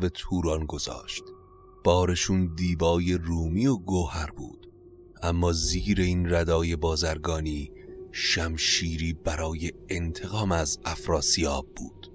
به توران گذاشت. بارشون دیبای رومی و گوهر بود. اما زیر این ردای بازرگانی شمشیری برای انتقام از افراسیاب بود.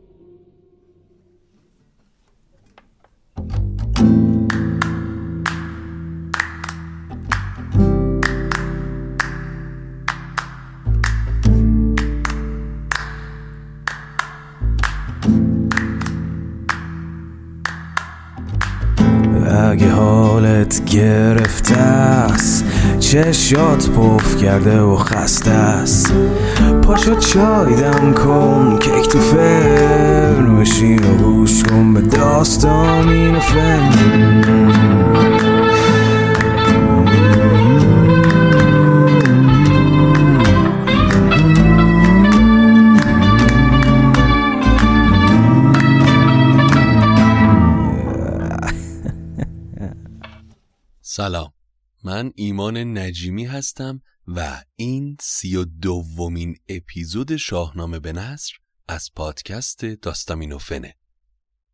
اگه حالت گرفته است. چشات پف کرده و خسته است. پاشو چای دم کن کیک تو فرن بشین و گوش کن به داستان این سلام. من ایمان نجیمی هستم و این سی و دومین اپیزود شاهنامه به نصر از پادکست داستامینوفنه.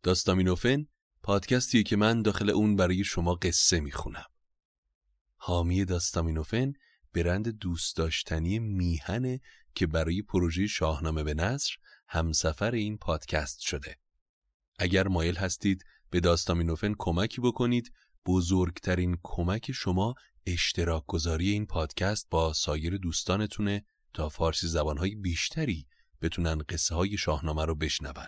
داستامینوفن پادکستیه که من داخل اون برای شما قصه می‌خونم. حامی داستامینوفن برند دوست داشتنی میهنه که برای پروژه شاهنامه به نصر همسفر این پادکست شده. اگر مایل هستید به داستامینوفن کمکی بکنید بزرگترین کمک شما اشتراک گذاری این پادکست با سایر دوستانتونه تا فارسی زبانهای بیشتری بتونن قصه های شاهنامه رو بشنون.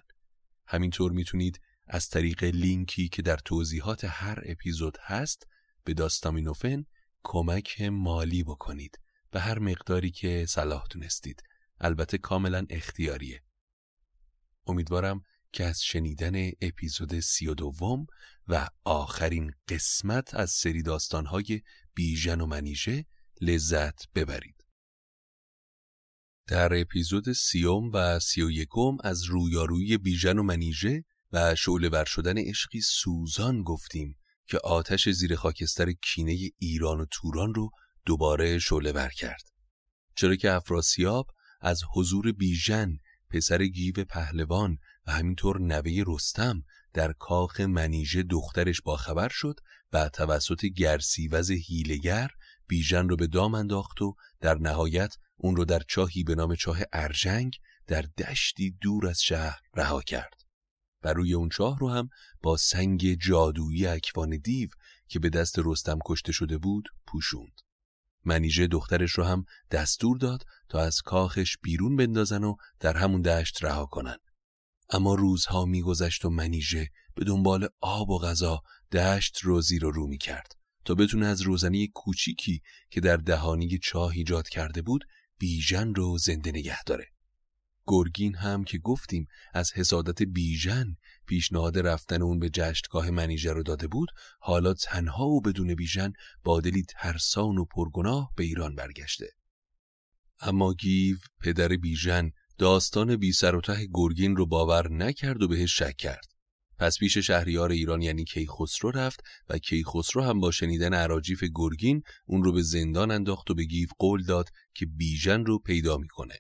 همینطور می‌تونید از طریق لینکی که در توضیحات هر اپیزود هست به داستامینوفن کمک مالی بکنید به هر مقداری که صلاح دونستید. البته کاملا اختیاریه. امیدوارم که از شنیدن اپیزود سی و دوم و آخرین قسمت از سری داستانهای بیژن و منیژه لذت ببرید. در اپیزود سیوم و سی و یکم از رویارویی بیژن و منیژه و شعله ور شدن عشقی سوزان گفتیم که آتش زیر خاکستر کینه ایران و توران رو دوباره شعله ور کرد. چرا که افراسیاب از حضور بیژن پسر گیو پهلوان و همینطور نوه رستم در کاخ منیژه دخترش باخبر شد و توسط گرسیوز هیلگر بیژن رو به دام انداخت و در نهایت اون رو در چاهی به نام چاه ارجنگ در دشتی دور از شهر رها کرد. و روی اون چاه رو هم با سنگ جادویی اکوان دیو که به دست رستم کشته شده بود پوشوند. منیژه دخترش رو هم دستور داد تا از کاخش بیرون بندازن و در همون دشت رها کنن. اما روزها میگذشت و منیژه به دنبال آب و غذا دشت رو زیر و رو می کرد تا بتونه از روزنی کوچیکی که در دهانی چاه ایجاد کرده بود بیژن رو زنده نگه داره. گرگین هم که گفتیم از حسادت بیژن پیشنهاد رفتن اون به جشتگاه منیژه رو داده بود حالا تنها و بدون بیژن با دلی ترسان و پرگناه به ایران برگشته اما گیو پدر بیژن داستان بی سر و ته گرگین رو باور نکرد و بهش شک کرد. پس پیش شهریار ایران یعنی کیخسرو رفت و کیخسرو هم با شنیدن عراجیف گرگین اون رو به زندان انداخت و به گیو قول داد که بیژن رو پیدا می‌کنه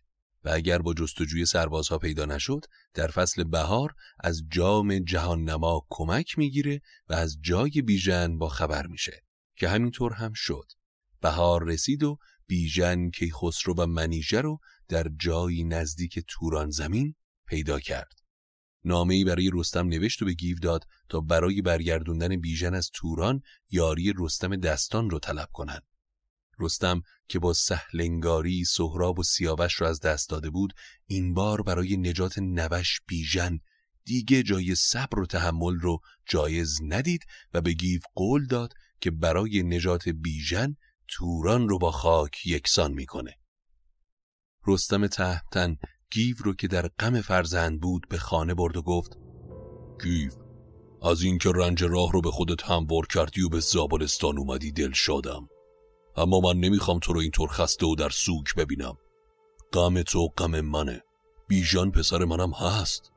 و اگر با جستجوی سربازها پیدا نشد در فصل بهار از جام جهان نما کمک می‌گیره و از جای بیژن با خبر میشه که همینطور هم شد بهار رسید و بیژن کیخسرو و منیژه رو در جایی نزدیک توران زمین پیدا کرد. نامه ای برای رستم نوشت و به گیو داد تا برای برگردوندن بیژن از توران یاری رستم دستان رو طلب کنند. رستم که با سهلنگاری سهراب و سیاوش را از دست داده بود این بار برای نجات نوش بیژن دیگه جای صبر و تحمل رو جایز ندید و به گیو قول داد که برای نجات بیژن توران رو با خاک یکسان می‌کنه. رستم تهتن گیو رو که در غم فرزند بود به خانه برد و گفت گیو از اینکه رنج راه رو به خودت هموار کردی و به زابلستان اومدی دل شادم. اما من نمی‌خوام تو رو اینطور خسته و در سوگ ببینم. غم تو غم منه. بیژن پسر منم هست.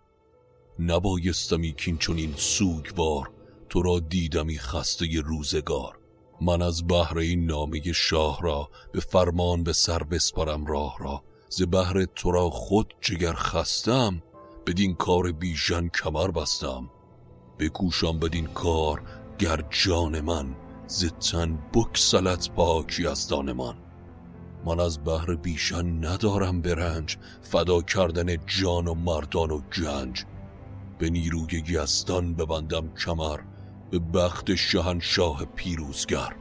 نبایستمی کین چون سوگوار تو را دیدمی خسته روزگار. من از بهر این نامه شاه را به فرمان به سر بسپارم راه را. ز بهر تو را خود جگر خستم بدین کار بیژن کمر بستم. بکوشم بدین کار گر جان من ز تن بکسلت پاکی از دان من. من از بهر بیژن ندارم برنج فدا کردن جان و مردان و گنج. به نیروی گستان ببندم کمر به بخت شهنشاه پیروزگر.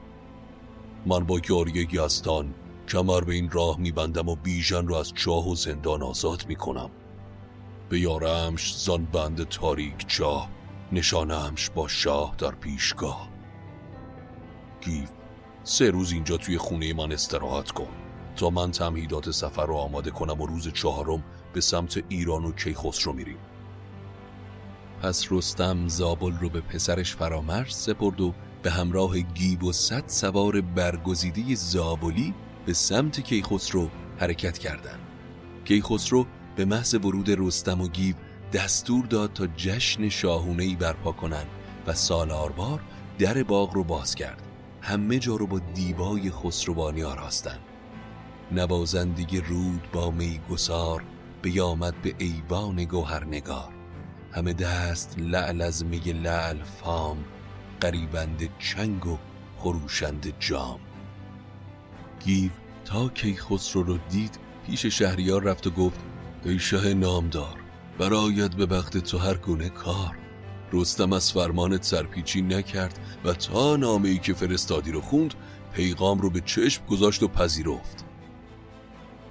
من با یاری گستان کمر به این راه میبندم و بیژن رو از چاه و زندان آزاد می‌کنم. به یارمش زان بند تاریک چاه نشانمش با شاه در پیشگاه. گیف سه روز اینجا توی خونه من استراحت کن تا من تمهیدات سفر رو آماده کنم و روز چهارم به سمت ایران و کیخسرو میریم. پس رستم زابل رو به پسرش فرامرز سپرد و به همراه گیب و صد سوار برگزیده زابلی به سمت کیخسرو حرکت کردند. کیخسرو به محض ورود رستم و گیب دستور داد تا جشن شاهونهی برپا کنند و سالاربار در باغ رو باز کرد. همه جا رو با دیبای خسروانی آراستن نوازندگی رود با میگسار بیامد به ایوان گوهرنگار. همه دست لعل از می لعل فام قریبند چنگ و خروشند جام. گیو تا کیخسرو رو دید پیش شهریار رفت و گفت ای شه نامدار برایت به بخت تو هر گونه کار. رستم از فرمانت سرپیچی نکرد و تا نامه ای که فرستادی رو خوند پیغام رو به چشم گذاشت و پذیرفت.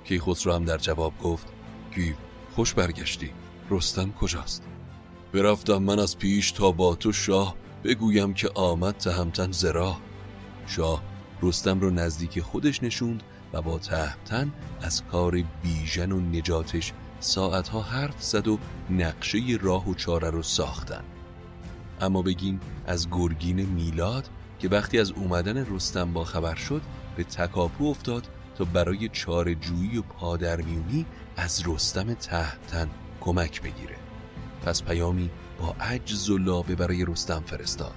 کیخسرو هم در جواب گفت گیو خوش برگشتی. رستم کجاست؟ برفتم من از پیش تا با تو شاه بگویم که آمد تهمتن زرا شاه رستم رو نزدیک خودش نشوند و با تهمتن از کار بیژن و نجاتش ساعتها حرف زد و نقشه راه و چاره رو ساختن. اما بگیم از گرگین میلاد که وقتی از اومدن رستم با خبر شد به تکاپو افتاد تا برای چاره جویی و پادرمیونی از رستم تهتن کمک بگیره. پس پیامی با عجز و لابه برای رستم فرستاد.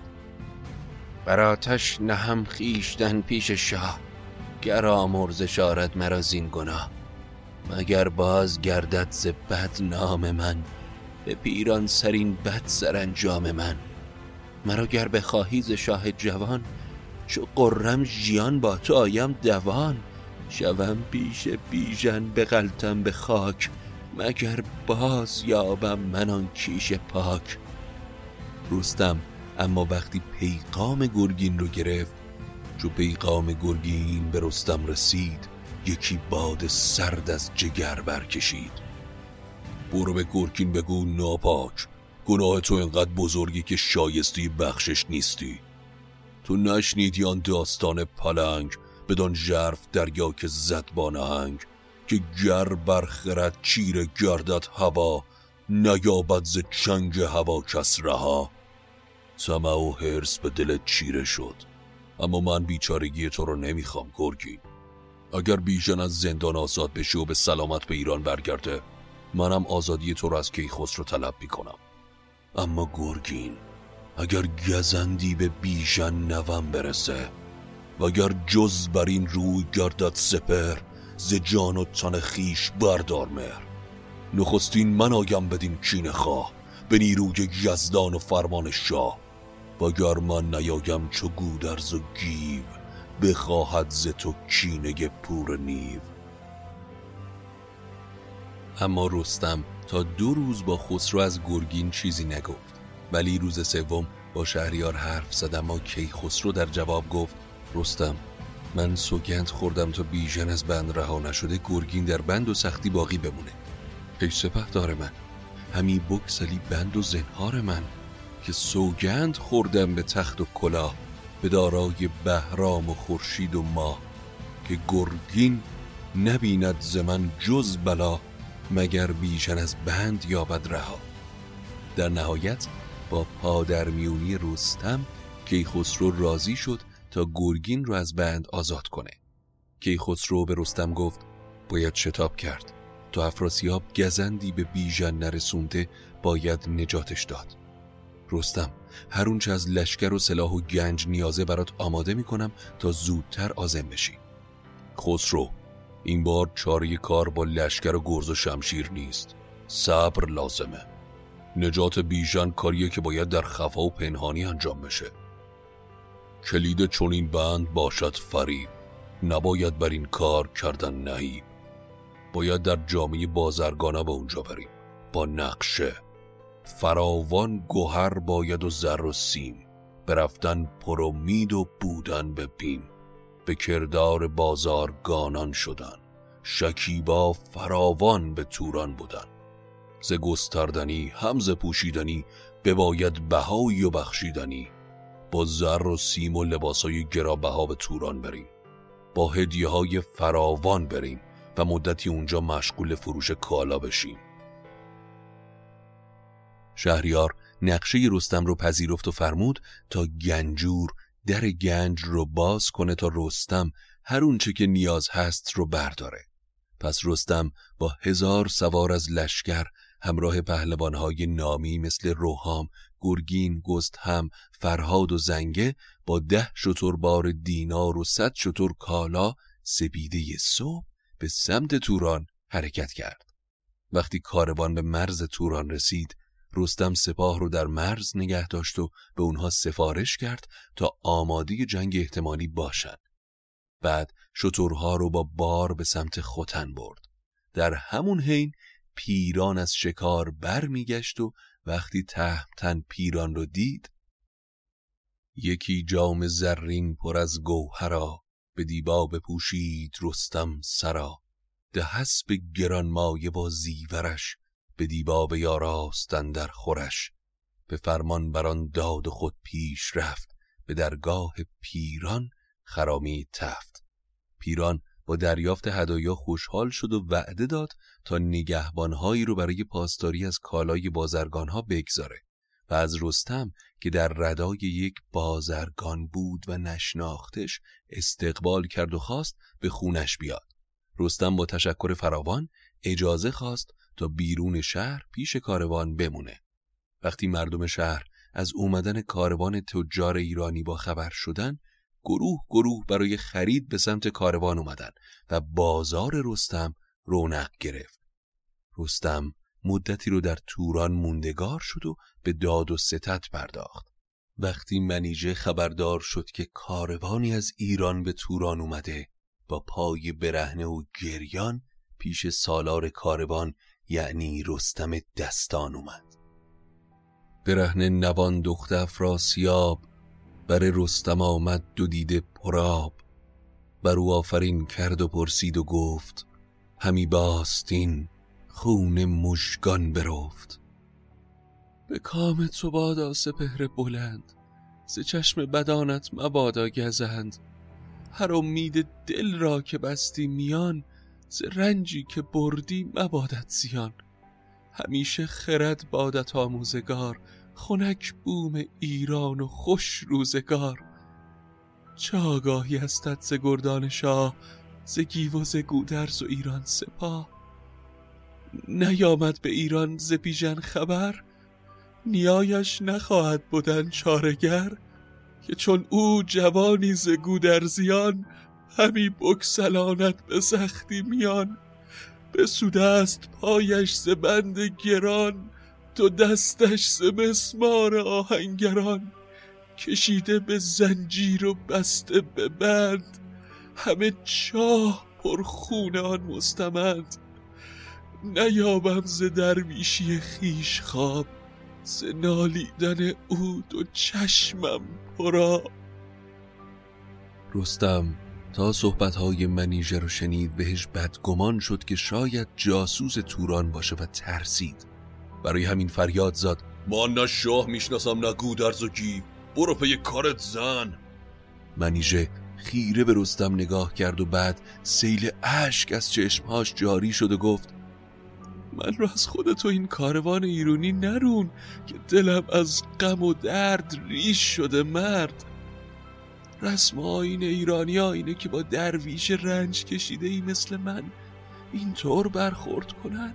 براتش نهم خیشتن پیش شاه گر آمرز شارد مرا زین گناه. مگر باز گردد ز بد نام من به پیران سرین بد سرانجام من. مرا گر بخواهی ز شاه جوان چو قرم ژیان با تو آیم دوان. شوم پیش بیژن بغلتم به خاک. مگر باز یابم من آن کیش پاک؟ رستم اما وقتی پیغام گرگین رو گرفت چو پیغام گرگین به رستم رسید یکی باد سرد از جگر برکشید. برو به گرگین بگو ناپاک گناه تو انقدر بزرگی که شایستی بخشش نیستی. تو نشنیدی آن داستان پلنگ بدان ژرف دریا که زد با نهنگ؟ که گر برخرد چیر گردد هوا نیابد ز چنگ هوا کس رها. طمع و حرس به دلت چیره شد اما من بیچارگی تو رو نمی‌خوام گرگین. اگر بیژن از زندان آزاد بشه و به سلامت به ایران برگرده منم آزادی تو رو از کیخسرو رو طلب می‌کنم. اما گرگین اگر گزندی به بیژن نوم برسه و اگر جز بر این روی گردد سپر ز جان و تن خیش بردار مهر. نخستین من آیم بدین کین خواه به نیروی یزدان و فرمان شاه. گر من نیایم چو گودرز و گیو بخواهد ز تو کینه پور نیو. اما رستم تا دو روز با خسرو از گرگین چیزی نگفت. ولی روز سوم با شهریار حرف زد اما کی خسرو در جواب گفت رستم من سوگند خوردم تا بیژن از بند رها نشده گرگین در بند و سختی باقی بمونه. ای سپه دار من همی بکسلی بند و زنهار من که سوگند خوردم به تخت و کلاه به دارای بهرام و خورشید و ماه که گرگین نبیند ز جز بلا مگر بیژن از بند یابد رها. در نهایت با پادرمیونی رستم کیخسرو راضی شد تا گرگین رو از بند آزاد کنه. کیخسرو به رستم گفت باید شتاب کرد. تا افراسیاب گزندی به بیژن نرسونده باید نجاتش داد. رستم هر اونچه از لشکر و سلاح و گنج نیازه برات آماده می‌کنم تا زودتر آزم بشی. خسرو این بار چاره کار با لشکر و گرز و شمشیر نیست. صبر لازمه. نجات بیژن کاریه که باید در خفا و پنهانی انجام بشه. کلید چونین بند باشد فریب. نباید بر این کار کردن نهیب. باید در جامعه بازرگانه به اونجا بریم. با نقشه. فراوان گوهر باید و زر و سیم. برفتن پرومید و بودن به بیم. به کردار بازارگانان شدن. شکیبا فراوان به توران بودن. ز گستردنی همز پوشیدنی بباید بهایی و بخشیدنی. با زر و سیم و لباسای گرابها به توران بریم. با هدیه های فراوان بریم و مدتی اونجا مشغول فروش کالا بشیم. شهریار نقشه رستم رو پذیرفت و فرمود تا گنجور در گنج رو باز کنه تا رستم هر اونچه که نیاز هست رو برداره. پس رستم با هزار سوار از لشکر همراه پهلوانهای نامی مثل روحام، گرگین، گستهم، فرهاد و زنگه با ده شتربار دینار و صد شتر کالا سپیده صبح به سمت توران حرکت کرد. وقتی کاروان به مرز توران رسید، رستم سپاه رو در مرز نگه داشت و به اونها سفارش کرد تا آماده جنگ احتمالی باشند. بعد شترها رو با بار به سمت خوتن برد. در همون حین پیران از شکار بر میگشت و وقتی تهمتن پیران رو دید یکی جام زرین پر از گوهرا به دیبا بپوشید رستم سرا. ده حسب گرانمایه با زیورش به دیبا به یاراستن در خورش. به فرمان بران داد خود پیش رفت به درگاه پیران خرامی تفت. پیران دریافت هدایا خوشحال شد و وعده داد تا نگهبانهایی رو برای پاسداری از کالای بازرگانها بگذاره و از رستم که در ردای یک بازرگان بود و نشناختش استقبال کرد و خواست به خونش بیاد. رستم با تشکر فراوان اجازه خواست تا بیرون شهر پیش کاروان بمونه. وقتی مردم شهر از اومدن کاروان تجار ایرانی با خبر شدن گروه گروه برای خرید به سمت کاروان اومدن و بازار رستم رونق گرفت. رستم مدتی رو در توران موندگار شد و به داد و ستت پرداخت. وقتی منیژه خبردار شد که کاروانی از ایران به توران اومده با پای برهنه و گریان پیش سالار کاروان یعنی رستم دستان اومد. برهنه نوان دخت افراسیاب بر رستم آمد دو دیده پراب بر او آفرین کرد و پرسید و گفت همی باستین خون مشگان برفت. به کام تو بادا سپهر بلند ز چشم بدانت مبادا گزند. هر امید دل را که بستی میان ز رنجی که بردی مبادت زیان. همیشه خرد بادت آموزگار خنک بوم ایران و خوش روزگار. چه آگاهی استد ز گردان شاه ز گیو و ز گودرز و ایران سپاه؟ نیامد به ایران ز بیژن خبر؟ نیایش نخواهد بودن چارگر که چون او جوانی ز گودرزیان همی بکسلاند به سختی میان. بسوده است پایش ز بند گران تو دستش ز مسمار آهنگران کشیده به زنجیر و بسته به بند. همه چاه پر خون آن مستمند. نیابم ز درویشی خیش خواب ز نالیدن او دو چشمم پرا. رستم تا صحبتهای منیژه رو شنید بهش بدگمان شد که شاید جاسوس توران باشه و ترسید. برای همین فریاد زد. من نه شاه می‌شناسم نه گودرز و گیب برو پی کارت زن. منیژه خیره به رستم نگاه کرد و بعد سیل اشک از چشمهاش جاری شد و گفت من رو از خودتو این کاروان ایرونی نرون که دلم از غم و درد ریش شده مرد. رسم آین ایرانی اینه که با درویش رنج کشیده ای مثل من اینطور برخورد کنن.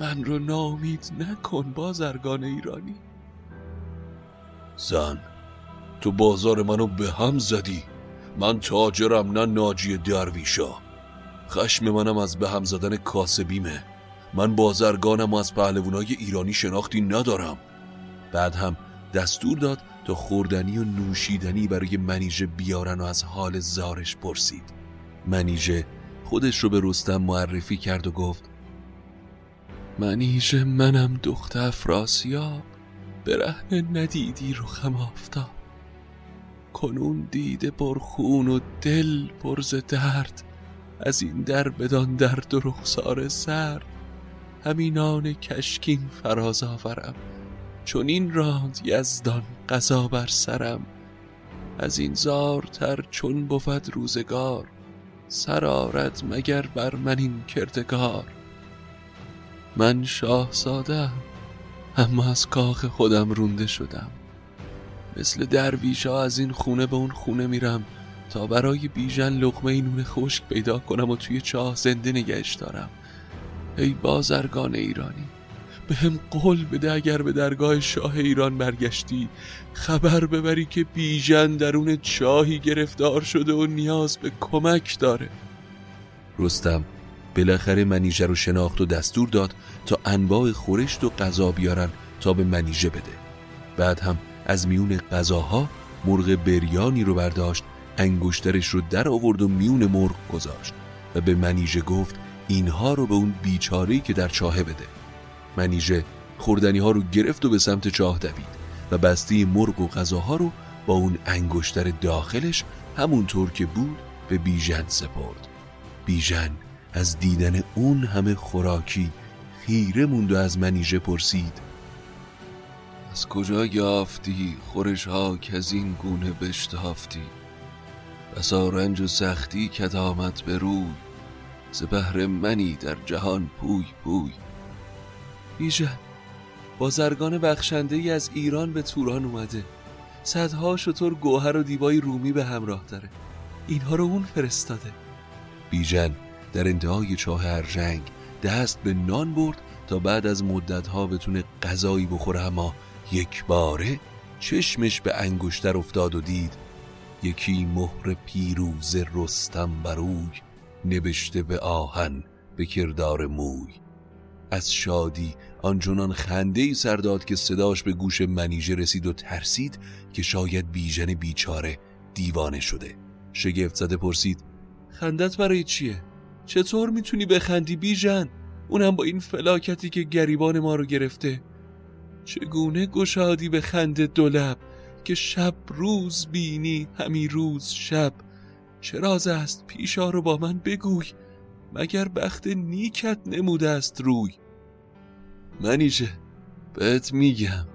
من رو نامید نکن بازرگان ایرانی. زن تو بازار منو به هم زدی. من تاجرم نه ناجی درویشا. خشم منم از به هم زدن کاسبیمه. من بازرگانم و از پهلوانای ایرانی شناختی ندارم. بعد هم دستور داد تا خوردنی و نوشیدنی برای منیژه بیارن و از حال زارش پرسید. منیژه خودش رو به رستم معرفی کرد و گفت منیژه منم دختر افراسیاب برهنه ندیدی رخم آفتاب. کنون دیده خون و دل پرز درد از این در بدان درد و رخسار سرد. همینان کشکین فراز آورم چون این راند یزدان قضا بر سرم. از این زارتر چون بود روزگار سرارت مگر بر من این کردگار. من شاه سادم اما از کاخ خودم رونده شدم. مثل درویشا از این خونه به اون خونه میرم تا برای بیژن لقمه نون خشک پیدا کنم و توی چاه زنده نگهش دارم. ای بازرگان ایرانی به هم قول بده اگر به درگاه شاه ایران برگشتی خبر ببری که بیژن درون چاهی گرفتار شده و نیاز به کمک داره. رستم بالاخره منیژه رو شناخت و دستور داد تا انواع خورشت و غذا بیارن تا به منیژه بده. بعد هم از میون غذاها مرغ بریانی رو برداشت انگشترش رو در آورد و میون مرغ گذاشت و به منیژه گفت اینها رو به اون بیچاری که در چاهه بده. منیژه خوردنی ها رو گرفت و به سمت چاه دوید و بسته مرغ و غذاها رو با اون انگشتر داخلش همونطور که بود به بیژن سپرد. بیژن از دیدن اون همه خوراکی خیره موند و از منیژه پرسید. از کجا یافتی خورش ها که از این گونه بشتافتی؟ بسا رنج و سختی که آمد به روی ز منی در جهان پوی پوی. بیژن بازرگان بخشنده ای از ایران به توران اومده. صدها شطور گوهر و دیبای رومی به همراه داره. اینها رو اون فرستاده. بیژن در انتهای چاه ارژنگ دست به نان برد تا بعد از مدتها بتونه غذایی بخوره. اما یک باره چشمش به انگشتر افتاد و دید یکی مهر پیروز رستم بروی نبشته به آهن به کردار موی. از شادی آنچنان خنده ای سر داد که صداش به گوش منیژه رسید و ترسید که شاید بیژن بیچاره دیوانه شده. شگفت زده پرسید خندت برای چیه؟ چطور می‌تونی بخندی بیژن؟ اونم با این فلاکتی که گریبان ما رو گرفته. چگونه گشادی به خنده دولب که شب روز بینی همی روز شب؟ چه است پیشا رو با من بگوی مگر بخت نیکت نموده است روی؟ منیشه بهت میگم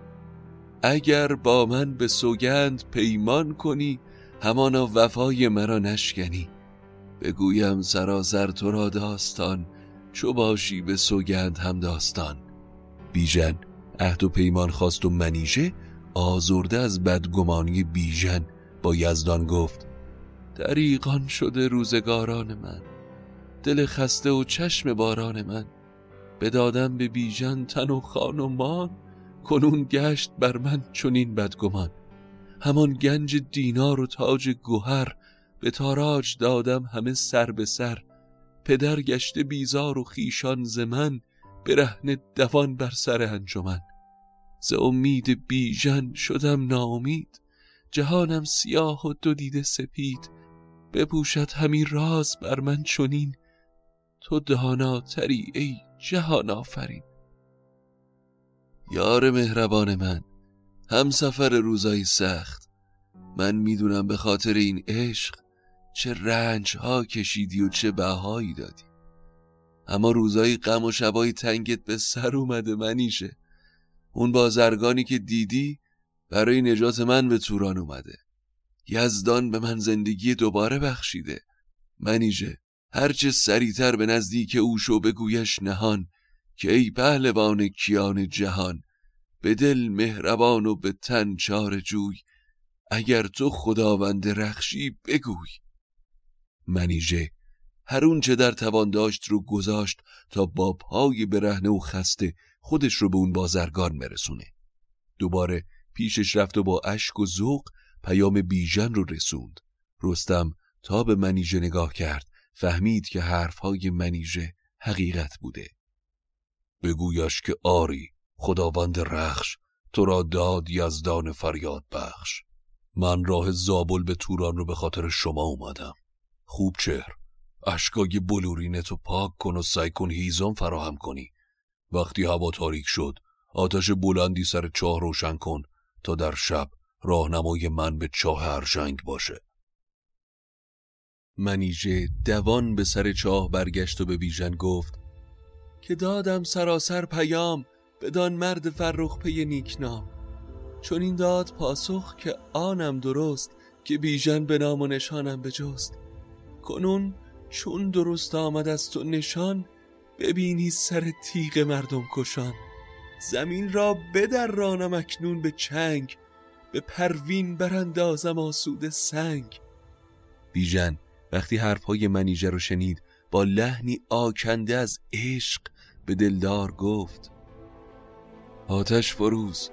اگر با من به سوگند پیمان کنی همانا وفای مرا نشکنی. بگویم سراسر تو را داستان چو باشی به سوگند هم داستان. بیژن عهد و پیمان خواست و منیژه آزرده از بدگمانی بیژن با یزدان گفت دریقان شده روزگاران من. دل خسته و چشم باران من. بدادم به بیژن تن و خان و مان کنون گشت بر من چنین بدگمان. همان گنج دینار و تاج گوهر به تاراج دادم همه سر به سر. پدر گشته بیزار و خیشان ز من برهن دوان بر سر انجمن. ز امید بیژن شدم ناامید جهانم سیاه و دو دیده سپید. بپوشد همین راز بر من چنین تو داناتری ای جهان آفرین. یار مهربان من هم سفر روزای سخت. من می‌دونم به خاطر این عشق چه رنج ها کشیدی و چه بهایی دادی. اما روزای غم و شبای تنگت به سر اومده منیشه. اون بازرگانی که دیدی برای نجات من به توران اومده. یزدان به من زندگی دوباره بخشیده. منیژه هرچه سریتر به نزدیک او شو بگویش نهان که ای پهلوان کیان جهان به دل مهربان و به تن چار جوی. اگر تو خداوند رخشی بگوی. منیژه. هر اون چه در توان داشت رو گذاشت تا با پای برهنه و خسته خودش رو به اون بازرگان برسونه. دوباره پیشش رفت و با اشک و ذوق پیام بیژن رو رسوند. رستم تا به منیژه نگاه کرد فهمید که حرفهای منیژه حقیقت بوده. بگویش که آری خداوند رخش تو را داد یزدان فریاد بخش. من راه زابل به توران رو به خاطر شما اومدم. خوب چهر. اشکای بلورینتو پاک کن و سعی کن هیزم فراهم کنی. وقتی هوا تاریک شد آتش بلندی سر چاه روشن کن تا در شب راهنمای من به چاه ارژنگ باشه. منیژه دوان به سر چاه برگشت و به بیژن گفت که دادم سراسر پیام بدان مرد فرخ پی نیکنام. چون این داد پاسخ که آنم درست که بیژن به نام و نشانم بجست. کنون چون درست آمد از تو نشان ببینی سر تیغ مردم کشان. زمین را بدر رانم اکنون به چنگ به پروین براندازم آسود سنگ. بیژن وقتی حرفهای منیژه رو شنید با لحنی آکنده از عشق به دلدار گفت آتش فروز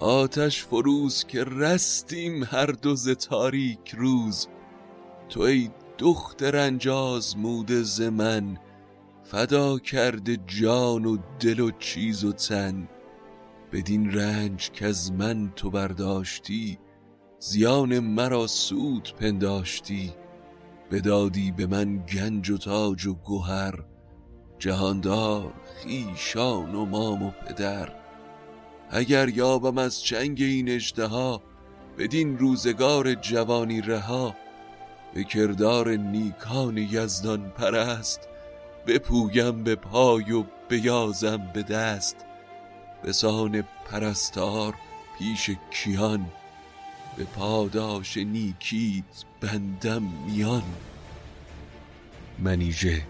آتش فروز که رستیم هر دو ز تاریک روز. تو ای دختر انجاز موده ز من فدا کرده جان و دل و چیز و تن. بدین رنج که از من تو برداشتی زیان مرا سود پنداشتی. بدادی به من گنج و تاج و گوهر جهاندار خیشان و مام و پدر. اگر یابم از چنگ این اجدها بدین روزگار جوانی رها به کردار نیکان یزدان پرست بپویم به پای و بیازم به دست. به سان پرستار پیش کیان به پاداش نیکیت بندم میان. منیژه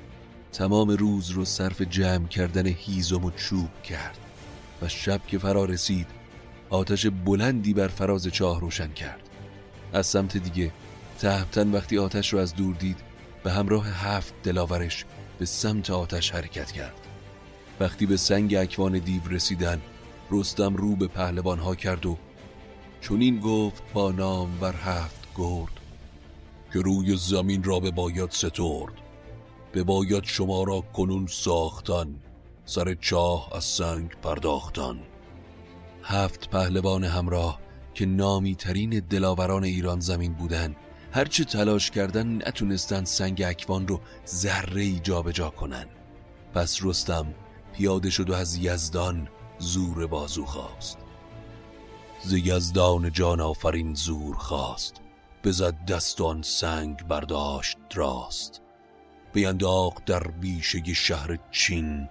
تمام روز رو صرف جمع کردن هیزم و چوب کرد و شب که فرا رسید آتش بلندی بر فراز چاه روشن کرد. از سمت دیگه تهبتن وقتی آتش رو از دور دید به همراه هفت دلاورش به سمت آتش حرکت کرد. وقتی به سنگ اکوان دیو رسیدن رستم رو به پهلوان ها کرد و چونین گفت با نام بر هفت گرد که روی زمین را به باید سترد. به باید شما را کنون ساختن سر چاه از سنگ پرداختن. هفت پهلوان همراه که نامی ترین دلاوران ایران زمین بودن هرچه تلاش کردن نتونستن سنگ اکوان رو ذره ای جابجا کنن. پس رستم پیاده شد و از یزدان زور بازو خواست. ز یزدان جان آفرین زور خواست. بزد دستان سنگ برداشت راست. بینداخت در بیشه شهر چین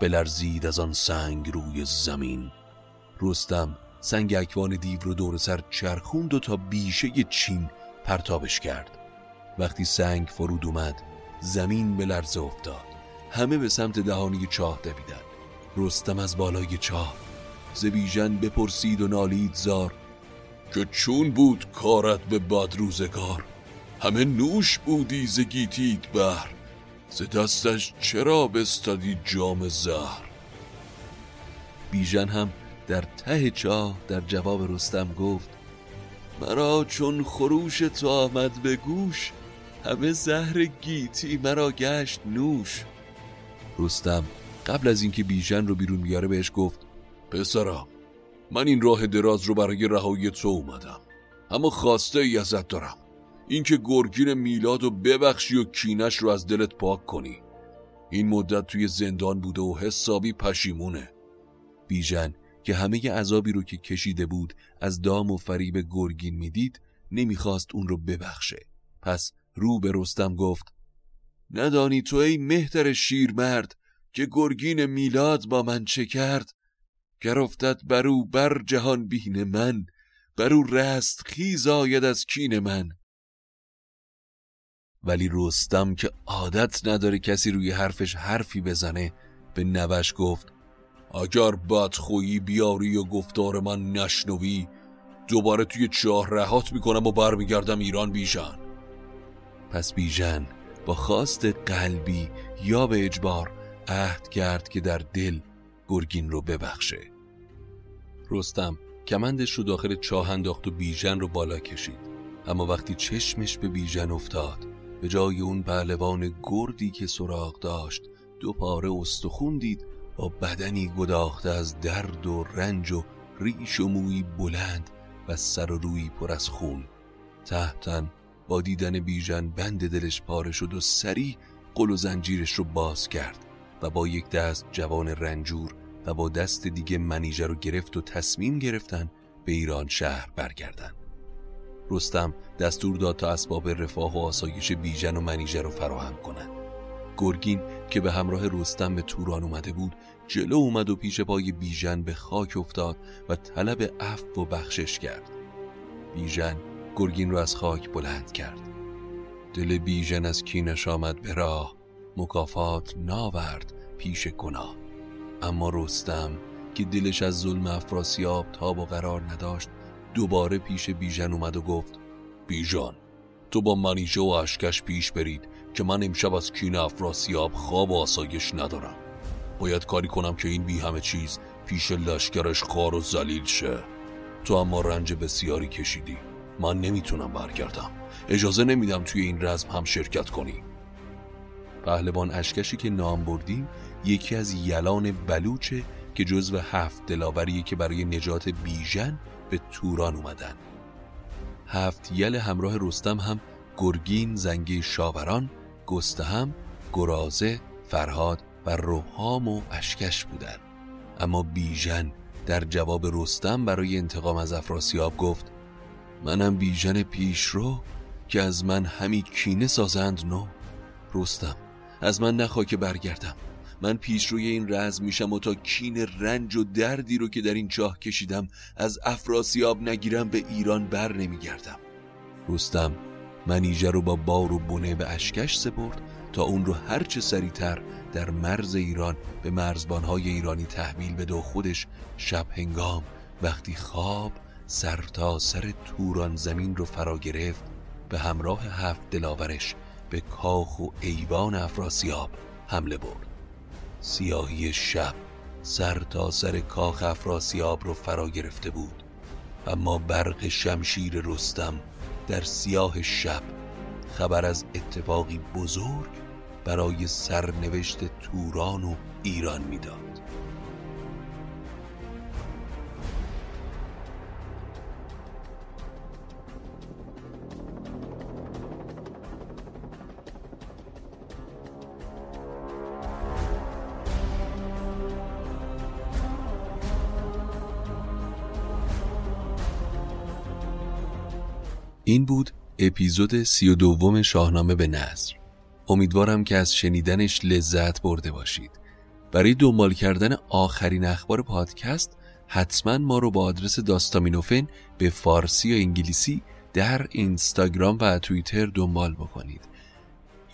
بلرزید از آن سنگ روی زمین. رستم سنگ اکوان دیو رو دور سر چرخوند و تا بیشه چین پرتابش کرد. وقتی سنگ فرود اومد زمین به لرزه افتاد. همه به سمت دهانی چاه دویدن رستم از بالای چاه. زبیژن بپرسید و نالید زار که چون بود کارت به بد روزگار؟ همه نوش بودی ز گیتیت بر ز دستش چرا بستدی جام زهر؟ بیژن هم در ته چاه در جواب رستم گفت مرا چون خروش تو آمد به گوش همه زهر گیتی مرا گشت نوش. رستم قبل از اینکه بیژن رو بیرون بیاره بهش گفت پسرم من این راه دراز رو برای رهایی تو اومدم اما خواسته ای ازت دارم. اینکه گرگین میلاد رو ببخشی و کینش رو از دلت پاک کنی. این مدت توی زندان بوده و حسابی پشیمونه. بیژن که همه عذابی رو که کشیده بود از دام و فریب گرگین می‌دید نمی‌خواست اون رو ببخشه. پس رو به رستم گفت ندانی تو ای مهتر شیرمرد که گرگین میلاد با من چه کرد؟ گر افتد برو بر جهان بین من برو رست خیز آید از کین من. ولی رستم که عادت نداره کسی روی حرفش حرفی بزنه به نوش گفت اگر بدخویی بیاری و گفتار من نشنوی دوباره توی چاه رهات می‌کنم و برمیگردم ایران بیژن. پس بیژن با خواست قلبی یا به اجبار عهد کرد که در دل گرگین رو ببخشه. رستم کمندش رو داخل چاه انداخت و بیژن رو بالا کشید. اما وقتی چشمش به بیژن افتاد به جای اون پهلوان گردی که سراغ داشت دو پاره استخون دید با بدنی گداخته از درد و رنج و ریش و موی بلند و سر و روی پر از خون تحتن با دیدن بیژن بند دلش پاره شد و سریع قل و زنجیرش رو باز کرد و با یک دست جوان رنجور و با دست دیگه منیژه رو گرفت و تصمیم گرفتن به ایران شهر برگردن رستم دستور داد تا اسباب رفاه و آسایش بیژن و منیژه رو فراهم کنند. گرگین که به همراه رستم به توران اومده بود جلو اومد و پیش پای بیژن به خاک افتاد و طلب عفو و بخشش کرد. بیژن گرگین رو از خاک بلند کرد. دل بیژن از کینش آمد به راه مکافات ناورد پیش گناه. اما رستم که دلش از ظلم افراسیاب تاب و قرار نداشت دوباره پیش بیژن اومد و گفت بیژن تو با منیژه و اشکش پیش برید. که من امشب از کین افراسیاب خواب و آسایش ندارم. باید کاری کنم که این بی همه چیز پیش لشکرش خار و زلیل شه. تو اما رنج بسیاری کشیدی. من نمی‌تونم برگردم. اجازه نمیدم توی این رزم هم شرکت کنی. پهلوان اشکشی که نام بردیم یکی از یلان بلوچه که جزو هفت دلاوریه که برای نجات بیژن به توران اومدن. هفت یل همراه رستم هم گرگین زنگی شاوران گستهم گرازه فرهاد و روحام و اشکش بودن اما بیژن در جواب رستم برای انتقام از افراسیاب گفت منم بیژن پیش رو که از من همی کینه سازند نو. رستم از من نخوا که برگردم. من پیش روی این رز میشم و تا کین رنج و دردی رو که در این چاه کشیدم از افراسیاب نگیرم به ایران بر نمیگردم. رستم منیژه رو با بار و بونه به اشکش سپرد تا اون رو هرچه سریعتر در مرز ایران به مرزبانهای ایرانی تحویل بده و خودش شب هنگام وقتی خواب سر تا سر توران زمین رو فرا گرفت به همراه هفت دلاورش به کاخ و ایوان افراسیاب حمله برد. سیاهی شب سر تا سر کاخ افراسیاب رو فرا گرفته بود. اما برق شمشیر رستم در سیاه شب. خبر از اتفاقی بزرگ برای سرنوشت توران و ایران می‌داد. این بود اپیزود سی و دوم شاهنامه به نظر. امیدوارم که از شنیدنش لذت برده باشید. برای دنبال کردن آخرین اخبار پادکست حتما ما رو با آدرس داستامینوفن به فارسی و انگلیسی در اینستاگرام و توییتر دنبال بکنید.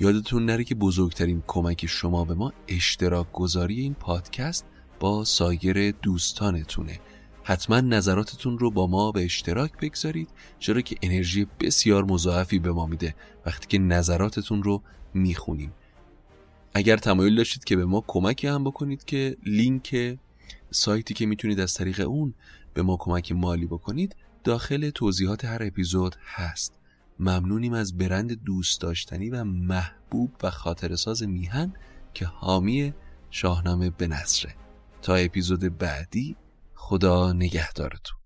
یادتون نره که بزرگترین کمک شما به ما اشتراک گذاری این پادکست با سایر دوستانتونه. حتما نظراتتون رو با ما به اشتراک بگذارید چرا که انرژی بسیار مضاعفی به ما میده وقتی که نظراتتون رو می‌خونیم. اگر تمایل داشتید که به ما کمک هم بکنید که لینک سایتی که می‌تونید از طریق اون به ما کمک مالی بکنید داخل توضیحات هر اپیزود هست. ممنونیم از برند دوست داشتنی و محبوب و خاطر ساز میهن که حامی شاهنامه به نصره تا اپیزود بعدی خدا نگهدارتون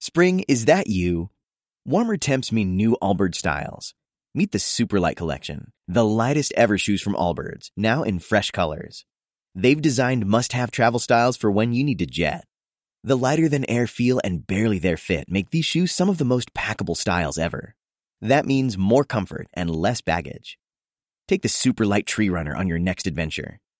Spring is that you? Warmer temps mean new Allbirds styles. Meet the Superlight Collection, the lightest ever shoes from Allbirds, now in fresh colors. They've designed must have travel styles for when you need to jet. The lighter than air feel and barely there fit make these shoes some of the most packable styles ever. That means more comfort and less baggage. Take the Superlight Tree Runner on your next adventure.